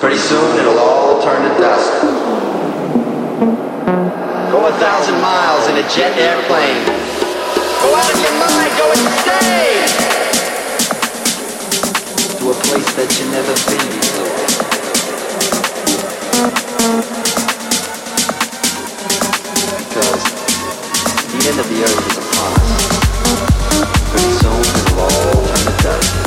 Pretty soon it'll all turn to dust. Go a thousand miles in a jet airplane. Go out of your mind, go insane! To a place that you never been before. Because the end of the earth is upon us. Pretty soon it'll all turn to dust.